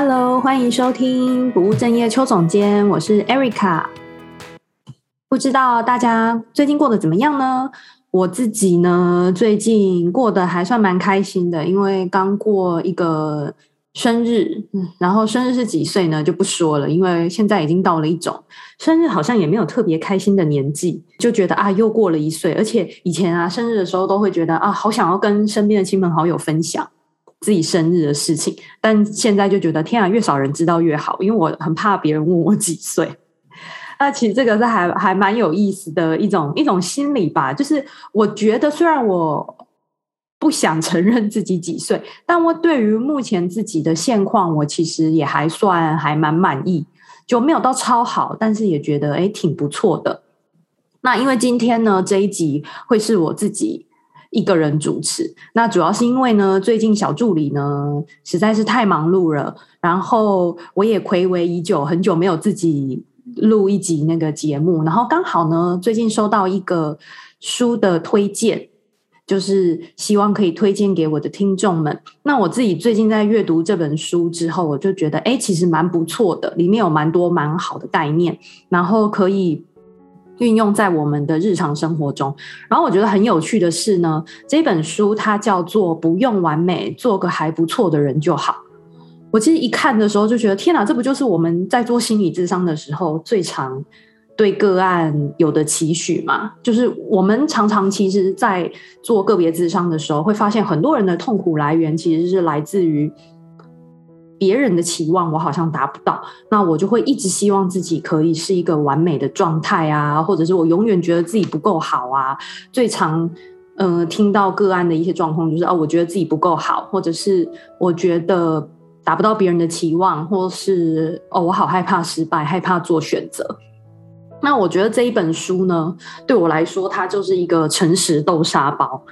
Hello，欢迎收听不务正业邱总监，我是 Erica。不知道大家最近过得怎么样呢？我自己呢，最近过得还算蛮开心的，因为刚过一个生日，嗯，然后生日是几岁呢？就不说了，因为现在已经到了一种生日好像也没有特别开心的年纪，就觉得啊，又过了一岁，而且以前啊，生日的时候都会觉得啊，好想要跟身边的亲朋好友分享。自己生日的事情，但现在就觉得天啊，越少人知道越好，因为我很怕别人问我几岁。那其实这个是还还蛮有意思的一种一种心理吧，就是我觉得虽然我不想承认自己几岁，但我对于目前自己的现况，我其实也还算还蛮满意，就没有到超好，但是也觉得诶挺不错的。那因为今天呢，这一集会是我自己。一个人主持，那主要是因为呢，最近小助理呢实在是太忙碌了，然后我也睽违已久，很久没有自己录一集那个节目，然后刚好呢，最近收到一个书的推荐，就是希望可以推荐给我的听众们。那我自己最近在阅读这本书之后，我就觉得，哎，其实蛮不错的，里面有蛮多蛮好的概念，然后可以。运用在我们的日常生活中，然后我觉得很有趣的是呢，这本书它叫做“不用完美，做个还不错的人就好”。我其实一看的时候就觉得，天哪，这不就是我们在做心理咨商的时候最常对个案有的期许吗？就是我们常常其实，在做个别咨商的时候，会发现很多人的痛苦来源其实是来自于。别人的期望我好像达不到，那我就会一直希望自己可以是一个完美的状态啊，或者是我永远觉得自己不够好啊。最常嗯、呃、听到个案的一些状况就是哦，我觉得自己不够好，或者是我觉得达不到别人的期望，或是哦我好害怕失败，害怕做选择。那我觉得这一本书呢，对我来说它就是一个诚实豆沙包。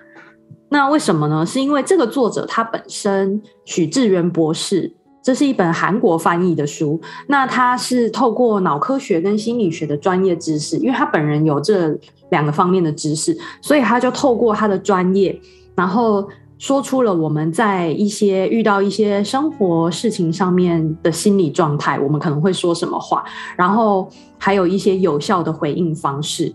那为什么呢？是因为这个作者他本身许志源博士。这是一本韩国翻译的书，那他是透过脑科学跟心理学的专业知识，因为他本人有这两个方面的知识，所以他就透过他的专业，然后说出了我们在一些遇到一些生活事情上面的心理状态，我们可能会说什么话，然后还有一些有效的回应方式。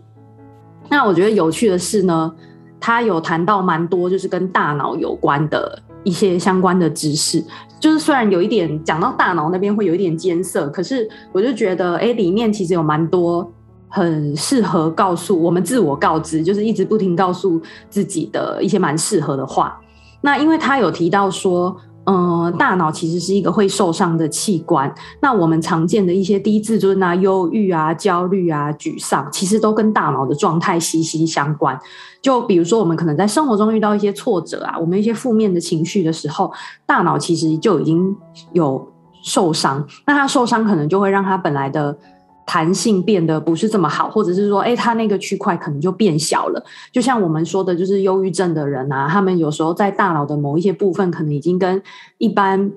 那我觉得有趣的是呢，他有谈到蛮多就是跟大脑有关的一些相关的知识。就是虽然有一点讲到大脑那边会有一点艰涩，可是我就觉得，哎，里面其实有蛮多很适合告诉我们自我告知，就是一直不停告诉自己的一些蛮适合的话。那因为他有提到说。嗯，大脑其实是一个会受伤的器官。那我们常见的一些低自尊啊、忧郁啊、焦虑啊、沮丧，其实都跟大脑的状态息息相关。就比如说，我们可能在生活中遇到一些挫折啊，我们一些负面的情绪的时候，大脑其实就已经有受伤。那它受伤，可能就会让它本来的。弹性变得不是这么好，或者是说，哎，他那个区块可能就变小了。就像我们说的，就是忧郁症的人啊，他们有时候在大脑的某一些部分，可能已经跟一般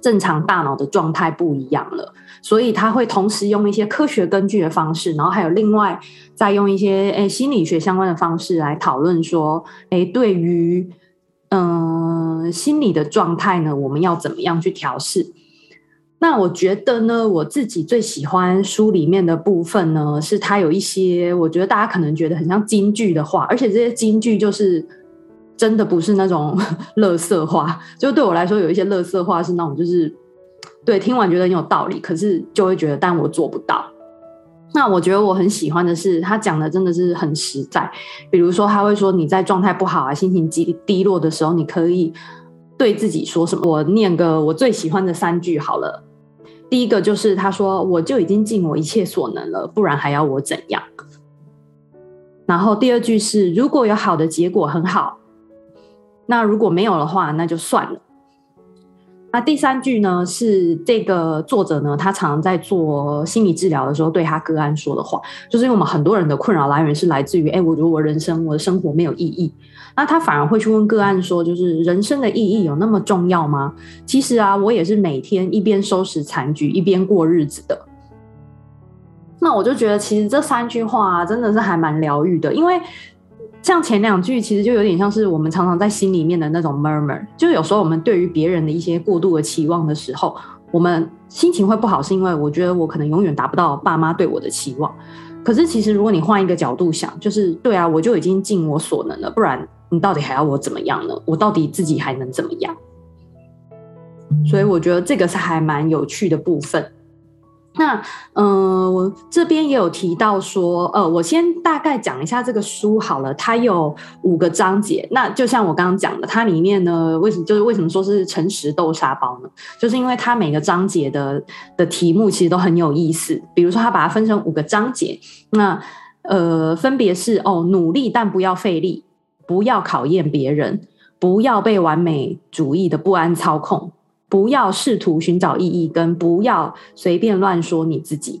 正常大脑的状态不一样了。所以他会同时用一些科学根据的方式，然后还有另外再用一些哎心理学相关的方式来讨论说，哎，对于嗯、心理的状态呢，我们要怎么样去调试？那我觉得呢，我自己最喜欢书里面的部分呢，是它有一些我觉得大家可能觉得很像京剧的话，而且这些京剧就是真的不是那种 乐色话，就对我来说有一些乐色话是那种就是对听完觉得很有道理，可是就会觉得但我做不到。那我觉得我很喜欢的是他讲的真的是很实在，比如说他会说你在状态不好啊、心情低低落的时候，你可以对自己说什么？我念个我最喜欢的三句好了。第一个就是他说，我就已经尽我一切所能了，不然还要我怎样？然后第二句是，如果有好的结果很好，那如果没有的话，那就算了。那第三句呢，是这个作者呢，他常常在做心理治疗的时候对他个案说的话，就是因为我们很多人的困扰来源是来自于，哎，我觉得我人生我的生活没有意义，那他反而会去问个案说，就是人生的意义有那么重要吗？其实啊，我也是每天一边收拾残局一边过日子的。那我就觉得，其实这三句话啊，真的是还蛮疗愈的，因为。像前两句，其实就有点像是我们常常在心里面的那种 murmur，就有时候我们对于别人的一些过度的期望的时候，我们心情会不好，是因为我觉得我可能永远达不到爸妈对我的期望。可是其实如果你换一个角度想，就是对啊，我就已经尽我所能了，不然你到底还要我怎么样呢？我到底自己还能怎么样？所以我觉得这个是还蛮有趣的部分。那，呃，我这边也有提到说，呃，我先大概讲一下这个书好了。它有五个章节，那就像我刚刚讲的，它里面呢，为什么就是为什么说是诚实豆沙包呢？就是因为它每个章节的的题目其实都很有意思。比如说，它把它分成五个章节，那呃，分别是哦，努力但不要费力，不要考验别人，不要被完美主义的不安操控。不要试图寻找意义，跟不要随便乱说你自己。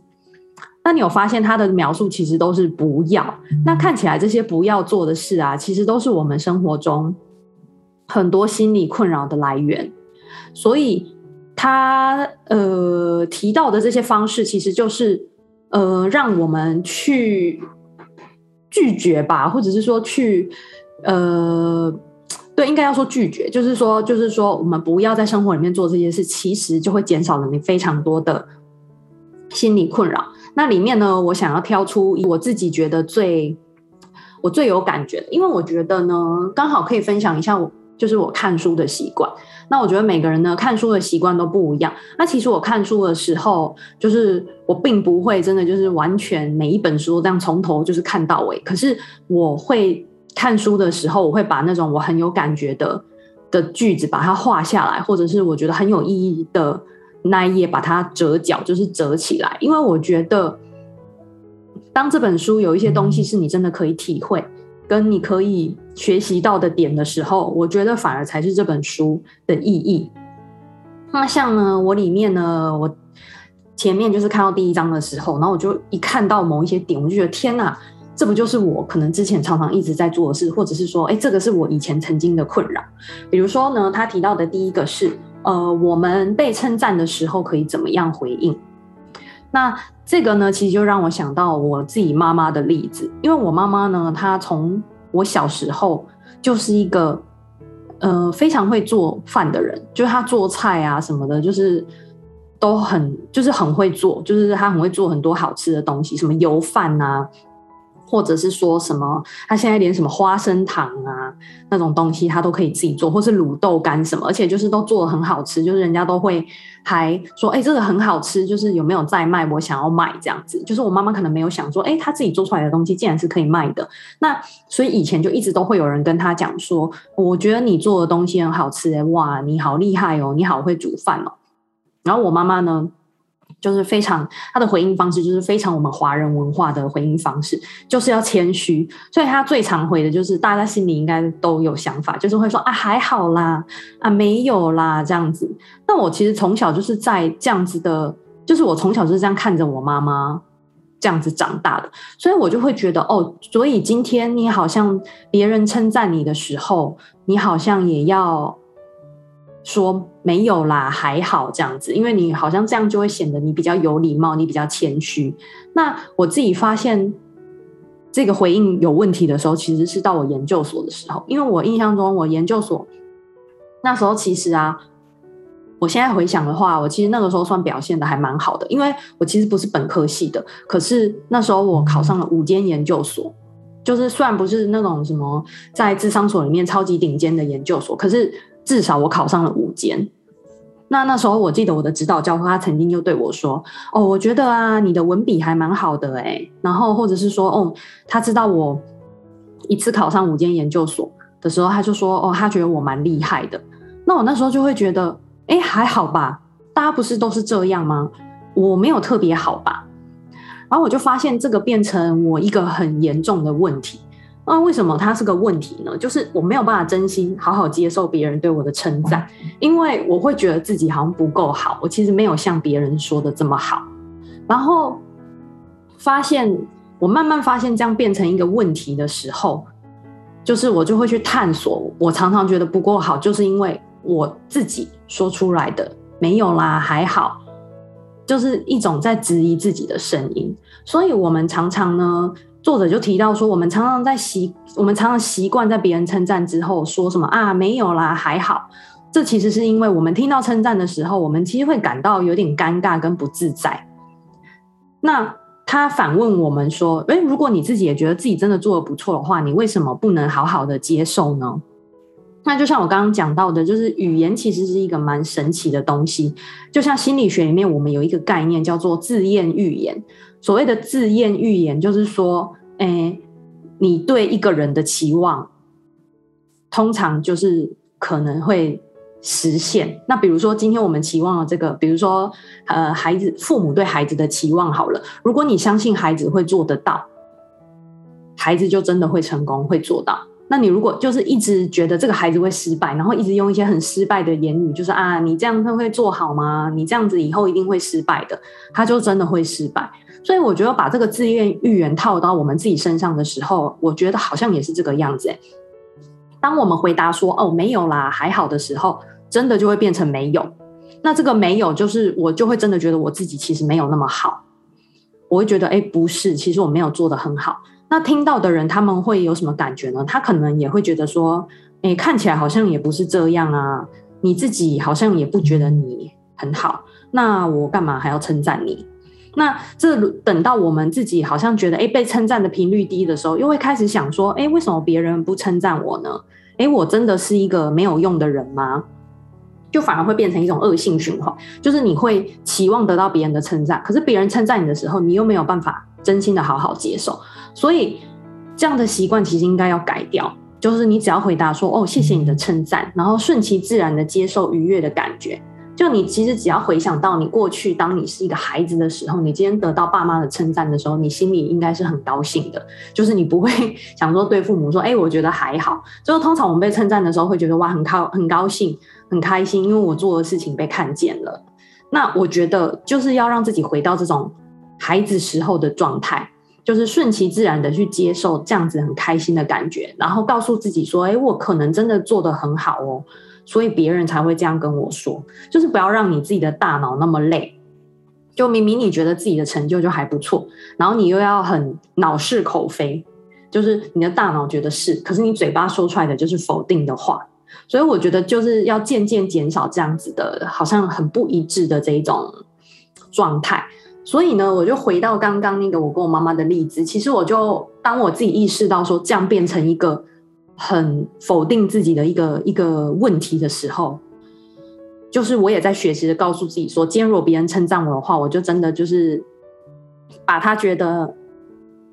那你有发现他的描述其实都是不要？那看起来这些不要做的事啊，其实都是我们生活中很多心理困扰的来源。所以他呃提到的这些方式，其实就是呃让我们去拒绝吧，或者是说去呃。对，应该要说拒绝，就是说，就是说，我们不要在生活里面做这些事，其实就会减少了你非常多的心理困扰。那里面呢，我想要挑出我自己觉得最我最有感觉的，因为我觉得呢，刚好可以分享一下我就是我看书的习惯。那我觉得每个人呢看书的习惯都不一样。那其实我看书的时候，就是我并不会真的就是完全每一本书这样从头就是看到尾，可是我会。看书的时候，我会把那种我很有感觉的的句子把它画下来，或者是我觉得很有意义的那一页把它折角，就是折起来。因为我觉得，当这本书有一些东西是你真的可以体会，跟你可以学习到的点的时候，我觉得反而才是这本书的意义。那像呢，我里面呢，我前面就是看到第一章的时候，然后我就一看到某一些点，我就觉得天哪！这不就是我可能之前常常一直在做的事，或者是说，哎，这个是我以前曾经的困扰。比如说呢，他提到的第一个是，呃，我们被称赞的时候可以怎么样回应？那这个呢，其实就让我想到我自己妈妈的例子，因为我妈妈呢，她从我小时候就是一个，呃，非常会做饭的人，就是她做菜啊什么的，就是都很，就是很会做，就是她很会做很多好吃的东西，什么油饭啊。或者是说什么，他现在连什么花生糖啊那种东西，他都可以自己做，或是卤豆干什么，而且就是都做的很好吃，就是人家都会还说，哎，这个很好吃，就是有没有在卖？我想要买这样子。就是我妈妈可能没有想说，哎，他自己做出来的东西竟然是可以卖的。那所以以前就一直都会有人跟他讲说，我觉得你做的东西很好吃，哎，哇，你好厉害哦，你好会煮饭哦。然后我妈妈呢，就是非常，他的回应方式就是非常我们华人文化的回应方式，就是要谦虚。所以他最常回的就是大家心里应该都有想法，就是会说啊还好啦，啊没有啦这样子。那我其实从小就是在这样子的，就是我从小就是这样看着我妈妈这样子长大的，所以我就会觉得哦，所以今天你好像别人称赞你的时候，你好像也要。说没有啦，还好这样子，因为你好像这样就会显得你比较有礼貌，你比较谦虚。那我自己发现这个回应有问题的时候，其实是到我研究所的时候，因为我印象中我研究所那时候其实啊，我现在回想的话，我其实那个时候算表现得还蛮好的，因为我其实不是本科系的，可是那时候我考上了五间研究所，就是虽然不是那种什么在智商所里面超级顶尖的研究所，可是。至少我考上了五间，那那时候我记得我的指导教授他曾经就对我说：“哦，我觉得啊，你的文笔还蛮好的诶。”然后或者是说：“哦，他知道我一次考上五间研究所的时候，他就说：‘哦，他觉得我蛮厉害的。’那我那时候就会觉得：‘哎，还好吧，大家不是都是这样吗？我没有特别好吧？’然后我就发现这个变成我一个很严重的问题。”那为什么它是个问题呢？就是我没有办法真心好好接受别人对我的称赞，因为我会觉得自己好像不够好。我其实没有像别人说的这么好。然后发现我慢慢发现这样变成一个问题的时候，就是我就会去探索。我常常觉得不够好，就是因为我自己说出来的没有啦，还好，就是一种在质疑自己的声音。所以我们常常呢。作者就提到说，我们常常在习，我们常常习惯在别人称赞之后说什么啊，没有啦，还好。这其实是因为我们听到称赞的时候，我们其实会感到有点尴尬跟不自在。那他反问我们说：“诶，如果你自己也觉得自己真的做得不错的话，你为什么不能好好的接受呢？”那就像我刚刚讲到的，就是语言其实是一个蛮神奇的东西。就像心理学里面，我们有一个概念叫做自验预言。所谓的自验预言，就是说，诶，你对一个人的期望，通常就是可能会实现。那比如说，今天我们期望了这个，比如说，呃，孩子父母对孩子的期望好了，如果你相信孩子会做得到，孩子就真的会成功，会做到。那你如果就是一直觉得这个孩子会失败，然后一直用一些很失败的言语，就是啊，你这样他会做好吗？你这样子以后一定会失败的，他就真的会失败。所以我觉得把这个自验预言套到我们自己身上的时候，我觉得好像也是这个样子。当我们回答说哦，没有啦，还好的时候，真的就会变成没有。那这个没有，就是我就会真的觉得我自己其实没有那么好。我会觉得哎，不是，其实我没有做得很好。那听到的人他们会有什么感觉呢？他可能也会觉得说，诶，看起来好像也不是这样啊，你自己好像也不觉得你很好，那我干嘛还要称赞你？那这等到我们自己好像觉得，诶，被称赞的频率低的时候，又会开始想说，诶，为什么别人不称赞我呢？诶，我真的是一个没有用的人吗？就反而会变成一种恶性循环，就是你会期望得到别人的称赞，可是别人称赞你的时候，你又没有办法真心的好好接受。所以，这样的习惯其实应该要改掉。就是你只要回答说：“哦，谢谢你的称赞。”然后顺其自然的接受愉悦的感觉。就你其实只要回想到你过去，当你是一个孩子的时候，你今天得到爸妈的称赞的时候，你心里应该是很高兴的。就是你不会想说对父母说：“哎，我觉得还好。”就通常我们被称赞的时候，会觉得哇，很高很高兴，很开心，因为我做的事情被看见了。那我觉得就是要让自己回到这种孩子时候的状态。就是顺其自然的去接受这样子很开心的感觉，然后告诉自己说：“哎，我可能真的做得很好哦，所以别人才会这样跟我说。”就是不要让你自己的大脑那么累。就明明你觉得自己的成就就还不错，然后你又要很脑是口非，就是你的大脑觉得是，可是你嘴巴说出来的就是否定的话。所以我觉得就是要渐渐减少这样子的，好像很不一致的这一种状态。所以呢，我就回到刚刚那个我跟我妈妈的例子。其实我就当我自己意识到说这样变成一个很否定自己的一个一个问题的时候，就是我也在学习的告诉自己说，今天如果别人称赞我的话，我就真的就是把他觉得。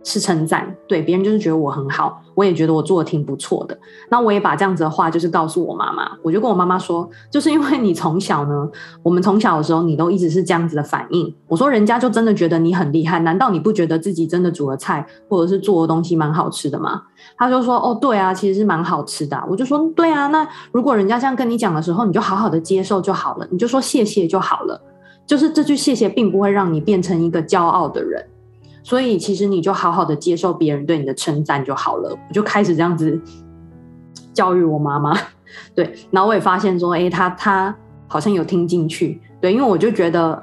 是称赞，对，别人就是觉得我很好，我也觉得我做的挺不错的。那我也把这样子的话就是告诉我妈妈，我就跟我妈妈说，就是因为你从小呢，我们从小的时候你都一直是这样子的反应。我说人家就真的觉得你很厉害，难道你不觉得自己真的煮的菜或者是做的东西蛮好吃的吗？他就说哦，对啊，其实是蛮好吃的。我就说对啊，那如果人家这样跟你讲的时候，你就好好的接受就好了，你就说谢谢就好了。就是这句谢谢并不会让你变成一个骄傲的人。所以，其实你就好好的接受别人对你的称赞就好了。我就开始这样子教育我妈妈，对，然后我也发现说，哎，她她好像有听进去，对，因为我就觉得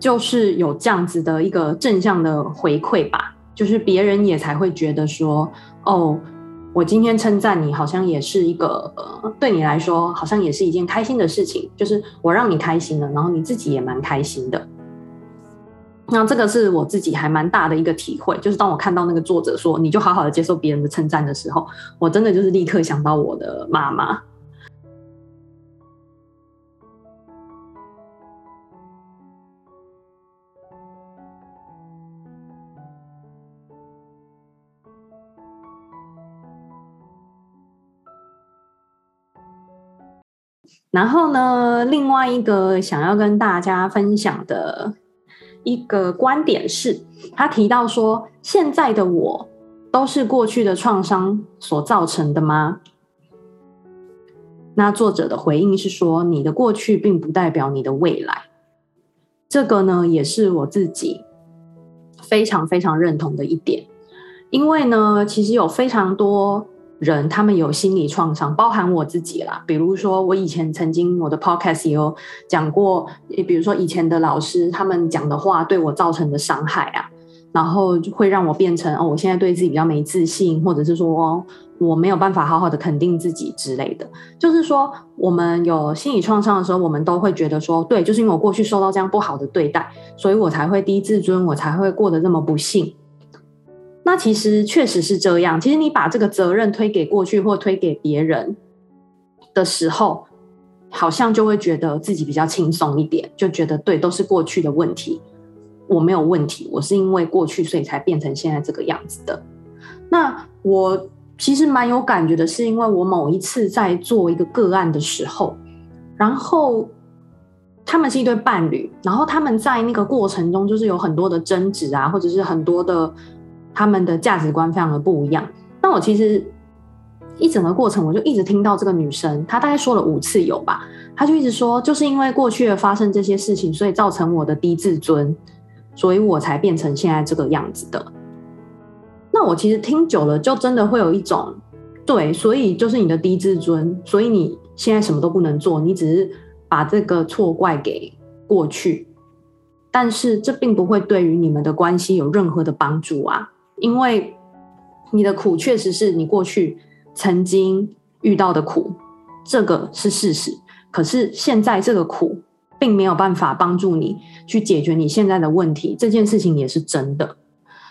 就是有这样子的一个正向的回馈吧，就是别人也才会觉得说，哦，我今天称赞你，好像也是一个呃，对你来说好像也是一件开心的事情，就是我让你开心了，然后你自己也蛮开心的。那这个是我自己还蛮大的一个体会，就是当我看到那个作者说，你就好好的接受别人的称赞的时候，我真的就是立刻想到我的妈妈。然后呢，另外一个想要跟大家分享的。一个观点是，他提到说，现在的我都是过去的创伤所造成的吗？那作者的回应是说，你的过去并不代表你的未来。这个呢，也是我自己非常非常认同的一点，因为呢，其实有非常多。人他们有心理创伤，包含我自己啦。比如说，我以前曾经我的 podcast 有讲过，比如说以前的老师他们讲的话对我造成的伤害啊。然后就会让我变成哦，我现在对自己比较没自信，或者是说，我没有办法好好的肯定自己之类的。就是说，我们有心理创伤的时候，我们都会觉得说，对，就是因为我过去受到这样不好的对待，所以我才会低自尊，我才会过得这么不幸。那其实确实是这样。其实你把这个责任推给过去或推给别人的时候，好像就会觉得自己比较轻松一点，就觉得对，都是过去的问题。我没有问题，我是因为过去，所以才变成现在这个样子的。那我其实蛮有感觉的，是因为我某一次在做一个个案的时候，然后他们是一对伴侣，然后他们在那个过程中就是有很多的争执啊，或者是很多的他们的价值观非常的不一样。那我其实一整个过程，我就一直听到这个女生，她大概说了五次有吧，她就一直说，就是因为过去发生这些事情，所以造成我的低自尊。所以我才变成现在这个样子的。那我其实听久了，就真的会有一种，对，所以就是你的低自尊，所以你现在什么都不能做，你只是把这个错怪给过去。但是这并不会对于你们的关系有任何的帮助啊，因为你的苦确实是你过去曾经遇到的苦，这个是事实。可是现在这个苦。并没有办法帮助你去解决你现在的问题，这件事情也是真的。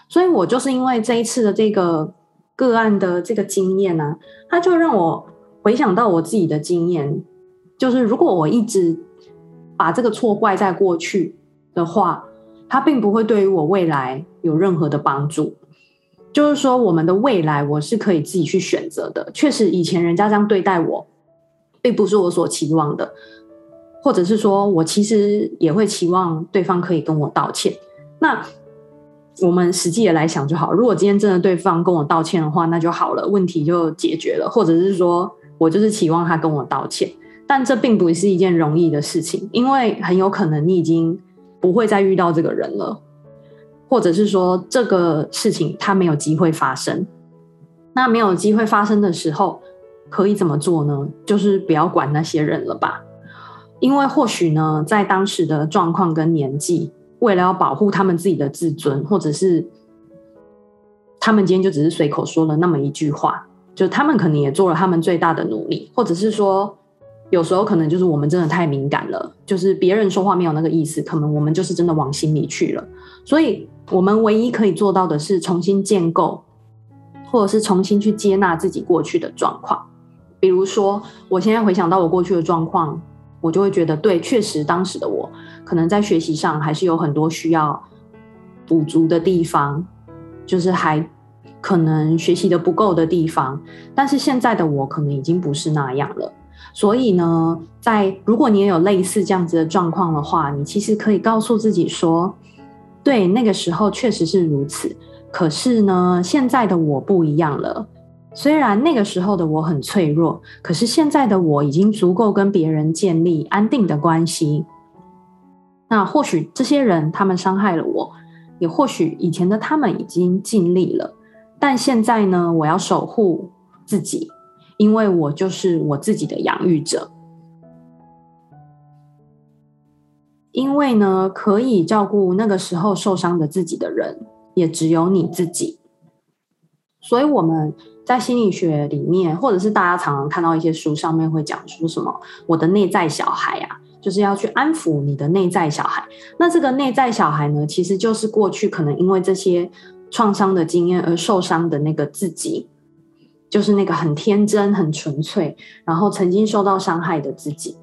所以我就是因为这一次的这个个案的这个经验呢、啊，它就让我回想到我自己的经验，就是如果我一直把这个错怪在过去的话，它并不会对于我未来有任何的帮助。就是说，我们的未来我是可以自己去选择的。确实，以前人家这样对待我，并不是我所期望的。或者是说，我其实也会期望对方可以跟我道歉。那我们实际的来想就好。如果今天真的对方跟我道歉的话，那就好了，问题就解决了。或者是说我就是期望他跟我道歉，但这并不是一件容易的事情，因为很有可能你已经不会再遇到这个人了，或者是说这个事情他没有机会发生。那没有机会发生的时候，可以怎么做呢？就是不要管那些人了吧。因为或许呢，在当时的状况跟年纪，为了要保护他们自己的自尊，或者是他们今天就只是随口说了那么一句话，就他们可能也做了他们最大的努力，或者是说，有时候可能就是我们真的太敏感了，就是别人说话没有那个意思，可能我们就是真的往心里去了。所以，我们唯一可以做到的是重新建构，或者是重新去接纳自己过去的状况。比如说，我现在回想到我过去的状况。我就会觉得，对，确实当时的我可能在学习上还是有很多需要补足的地方，就是还可能学习的不够的地方。但是现在的我可能已经不是那样了。所以呢，在如果你也有类似这样子的状况的话，你其实可以告诉自己说，对，那个时候确实是如此。可是呢，现在的我不一样了。虽然那个时候的我很脆弱，可是现在的我已经足够跟别人建立安定的关系。那或许这些人他们伤害了我，也或许以前的他们已经尽力了，但现在呢，我要守护自己，因为我就是我自己的养育者。因为呢，可以照顾那个时候受伤的自己的人，也只有你自己。所以我们。在心理学里面，或者是大家常常看到一些书上面会讲说什么“我的内在小孩”啊，就是要去安抚你的内在小孩。那这个内在小孩呢，其实就是过去可能因为这些创伤的经验而受伤的那个自己，就是那个很天真、很纯粹，然后曾经受到伤害的自己。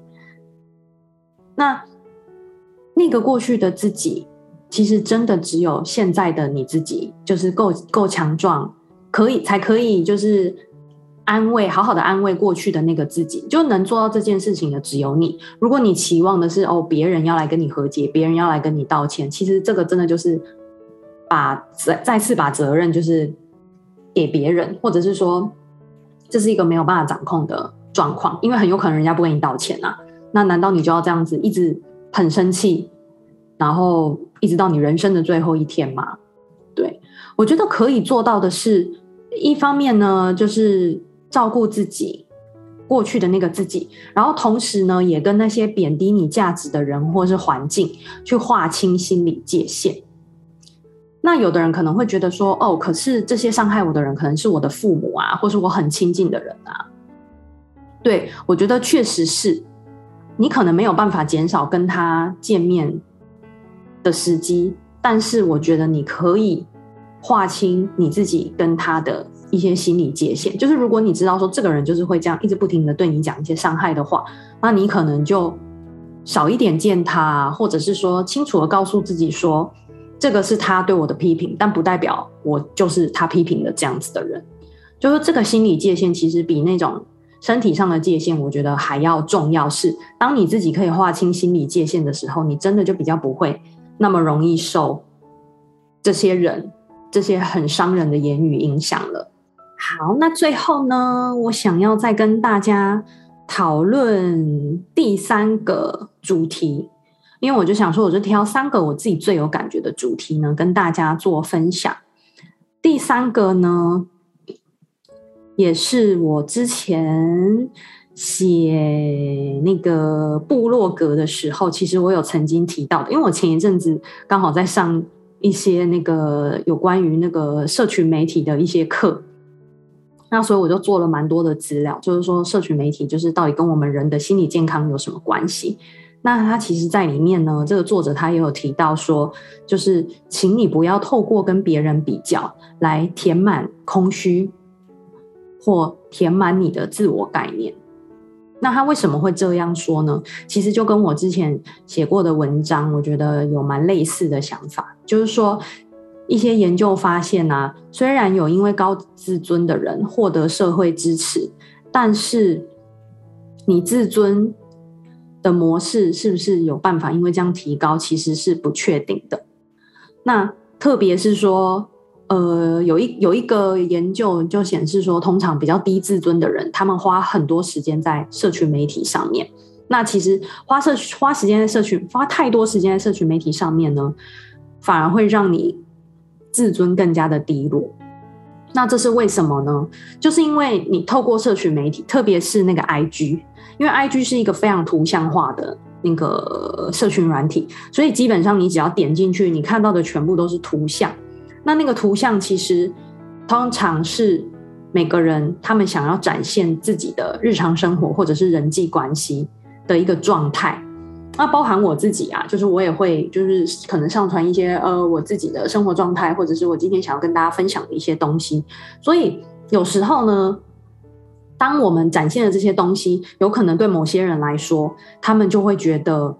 那那个过去的自己，其实真的只有现在的你自己，就是够够强壮。可以才可以，就是安慰，好好的安慰过去的那个自己，就能做到这件事情的只有你。如果你期望的是哦，别人要来跟你和解，别人要来跟你道歉，其实这个真的就是把再再次把责任就是给别人，或者是说这是一个没有办法掌控的状况，因为很有可能人家不跟你道歉啊。那难道你就要这样子一直很生气，然后一直到你人生的最后一天吗？对，我觉得可以做到的是，一方面呢，就是照顾自己过去的那个自己，然后同时呢，也跟那些贬低你价值的人或是环境去划清心理界限。那有的人可能会觉得说，哦，可是这些伤害我的人可能是我的父母啊，或是我很亲近的人啊。对，我觉得确实是，你可能没有办法减少跟他见面的时机，但是我觉得你可以划清你自己跟他的一些心理界限。就是如果你知道说这个人就是会这样一直不停的对你讲一些伤害的话，那你可能就少一点见他，或者是说清楚的告诉自己说，这个是他对我的批评，但不代表我就是他批评的这样子的人。就是这个心理界限其实比那种。身体上的界限，我觉得还要重要。是当你自己可以划清心理界限的时候，你真的就比较不会那么容易受这些人、这些很伤人的言语影响了。好，那最后呢，我想要再跟大家讨论第三个主题，因为我就想说，我就挑三个我自己最有感觉的主题呢，跟大家做分享。第三个呢，也是我之前写那个部落格的时候，其实我有曾经提到的，因为我前一阵子刚好在上一些那个有关于那个社群媒体的一些课，那所以我就做了蛮多的资料，就是说社群媒体就是到底跟我们人的心理健康有什么关系？那他其实在里面呢，这个作者他也有提到说，就是请你不要透过跟别人比较来填满空虚。或填满你的自我概念，那他为什么会这样说呢？其实就跟我之前写过的文章，我觉得有蛮类似的想法，就是说一些研究发现啊，虽然有因为高自尊的人获得社会支持，但是你自尊的模式是不是有办法因为这样提高，其实是不确定的。那特别是说。呃，有一有一个研究就显示说，通常比较低自尊的人，他们花很多时间在社群媒体上面。那其实花社花时间在社群，花太多时间在社群媒体上面呢，反而会让你自尊更加的低落。那这是为什么呢？就是因为你透过社群媒体，特别是那个 IG，因为 IG 是一个非常图像化的那个社群软体，所以基本上你只要点进去，你看到的全部都是图像。那那个图像其实通常是每个人他们想要展现自己的日常生活或者是人际关系的一个状态。那包含我自己啊，就是我也会就是可能上传一些呃我自己的生活状态，或者是我今天想要跟大家分享的一些东西。所以有时候呢，当我们展现的这些东西，有可能对某些人来说，他们就会觉得。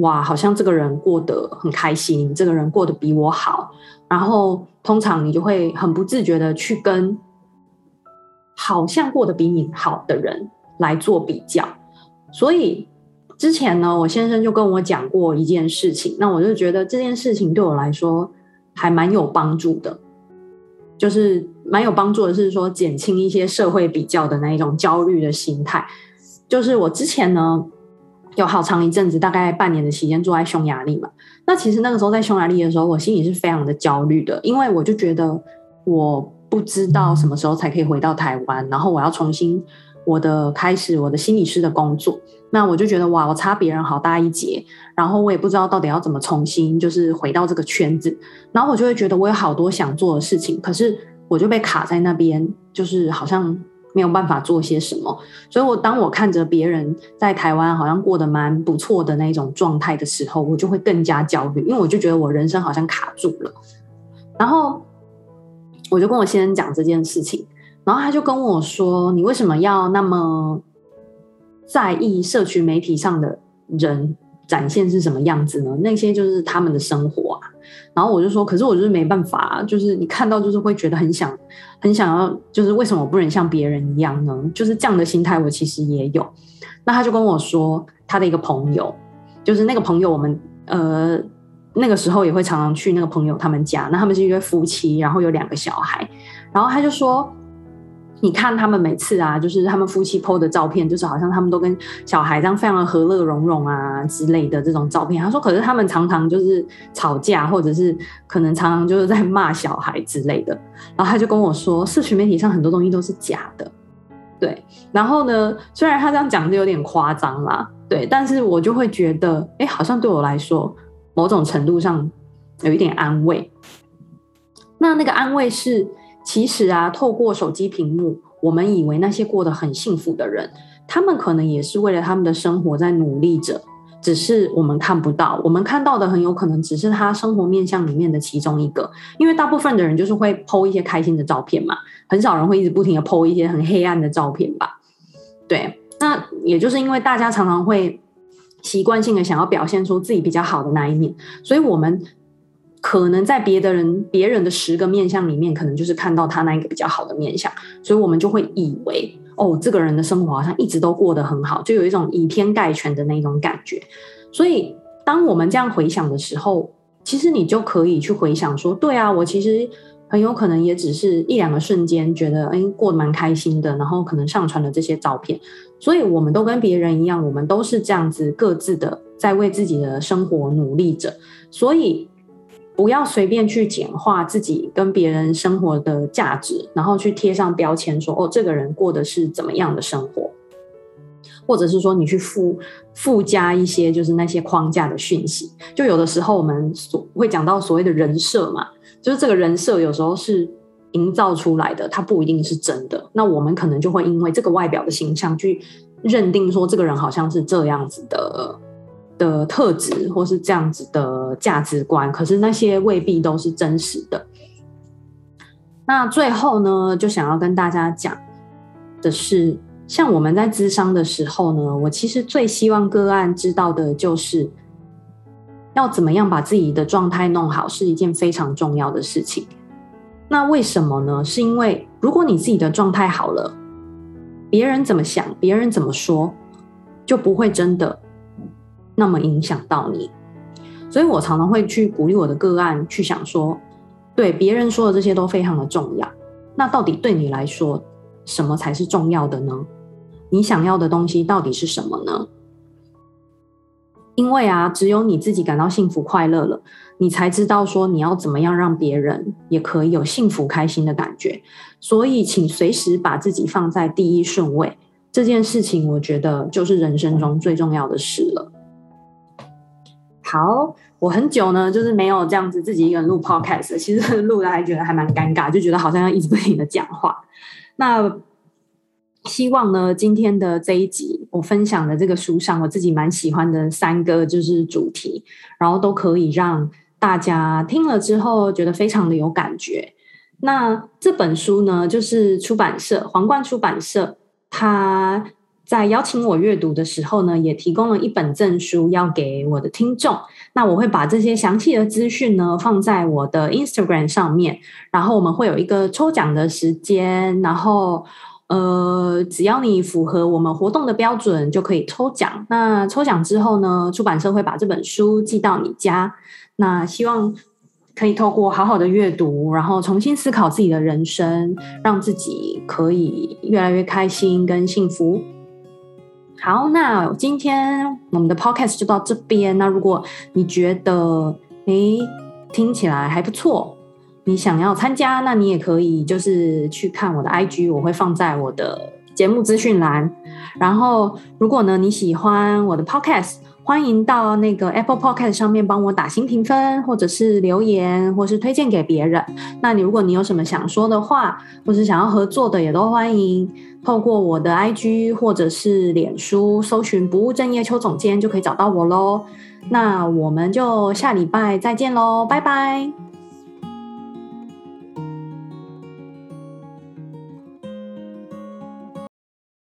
哇，好像这个人过得很开心，这个人过得比我好，然后通常你就会很不自觉的去跟好像过得比你好的人来做比较。所以之前呢，我先生就跟我讲过一件事情，那我就觉得这件事情对我来说还蛮有帮助的，就是蛮有帮助的是说减轻一些社会比较的那一种焦虑的心态。就是我之前呢。有好长一阵子，大概半年的期间住在匈牙利嘛。那其实那个时候在匈牙利的时候，我心里是非常的焦虑的，因为我就觉得我不知道什么时候才可以回到台湾，然后我要重新我的开始我的心理师的工作。那我就觉得哇，我差别人好大一截，然后我也不知道到底要怎么重新就是回到这个圈子，然后我就会觉得我有好多想做的事情，可是我就被卡在那边，就是好像。没有办法做些什么，所以我当我看着别人在台湾好像过得蛮不错的那种状态的时候，我就会更加焦虑，因为我就觉得我人生好像卡住了。然后我就跟我先生讲这件事情，然后他就跟我说：“你为什么要那么在意社群媒体上的人？”展现是什么样子呢？那些就是他们的生活啊。然后我就说，可是我就是没办法，就是你看到就是会觉得很想，很想要，就是为什么我不能像别人一样呢？就是这样的心态，我其实也有。那他就跟我说，他的一个朋友，就是那个朋友，我们呃那个时候也会常常去那个朋友他们家。那他们是一对夫妻，然后有两个小孩。然后他就说。你看他们每次啊，就是他们夫妻 PO 的照片，就是好像他们都跟小孩这样非常的和乐融融啊之类的这种照片。他说，可是他们常常就是吵架，或者是可能常常就是在骂小孩之类的。然后他就跟我说，社群媒体上很多东西都是假的，对。然后呢，虽然他这样讲就有点夸张啦，对，但是我就会觉得，哎，好像对我来说，某种程度上有一点安慰。那那个安慰是，其实啊，透过手机屏幕，我们以为那些过得很幸福的人，他们可能也是为了他们的生活在努力着，只是我们看不到。我们看到的很有可能只是他生活面向里面的其中一个，因为大部分的人就是会 po 一些开心的照片嘛，很少人会一直不停的 po 一些很黑暗的照片吧？对，那也就是因为大家常常会习惯性的想要表现出自己比较好的那一面，所以我们。可能在别的人、别人的十个面相里面，可能就是看到他那一个比较好的面相，所以我们就会以为，哦，这个人的生活好像一直都过得很好，就有一种以偏概全的那种感觉。所以，当我们这样回想的时候，其实你就可以去回想说，对啊，我其实很有可能也只是一两个瞬间觉得，哎，过得蛮开心的，然后可能上传了这些照片。所以，我们都跟别人一样，我们都是这样子各自的在为自己的生活努力着。所以。不要随便去简化自己跟别人生活的价值，然后去贴上标签说，哦，这个人过的是怎么样的生活，或者是说你去附附加一些就是那些框架的讯息。就有的时候我们所会讲到所谓的人设嘛，就是这个人设有时候是营造出来的，它不一定是真的。那我们可能就会因为这个外表的形象去认定说，这个人好像是这样子的。的特质，或是这样子的价值观，可是那些未必都是真实的。那最后呢，就想要跟大家讲的是，像我们在咨商的时候呢，我其实最希望个案知道的就是，要怎么样把自己的状态弄好，是一件非常重要的事情。那为什么呢？是因为如果你自己的状态好了，别人怎么想，别人怎么说，就不会真的。那么影响到你，所以我常常会去鼓励我的个案去想说，对别人说的这些都非常的重要。那到底对你来说，什么才是重要的呢？你想要的东西到底是什么呢？因为啊，只有你自己感到幸福快乐了，你才知道说你要怎么样让别人也可以有幸福开心的感觉。所以，请随时把自己放在第一顺位。这件事情，我觉得就是人生中最重要的事了。好，我很久呢，就是没有这样子自己一个人录 podcast，其实录的还觉得还蛮尴尬，就觉得好像要一直不停的讲话。那希望呢，今天的这一集我分享的这个书上，我自己蛮喜欢的三个就是主题，然后都可以让大家听了之后觉得非常的有感觉。那这本书呢，就是出版社皇冠出版社它。在邀请我阅读的时候呢，也提供了一本证书要给我的听众。那我会把这些详细的资讯呢放在我的 Instagram 上面，然后我们会有一个抽奖的时间，然后呃，只要你符合我们活动的标准就可以抽奖。那抽奖之后呢，出版社会把这本书寄到你家。那希望可以透过好好的阅读，然后重新思考自己的人生，让自己可以越来越开心跟幸福。好，那今天我们的 podcast 就到这边。那如果你觉得诶听起来还不错，你想要参加，那你也可以就是去看我的 IG，我会放在我的节目资讯栏。然后，如果呢你喜欢我的 podcast，欢迎到那个 Apple Podcast 上面帮我打新评分，或者是留言，或是推荐给别人。那你如果你有什么想说的话，或是想要合作的，也都欢迎透过我的 IG 或者是脸书搜寻“不务正业邱总监”就可以找到我喽。那我们就下礼拜再见喽，拜拜。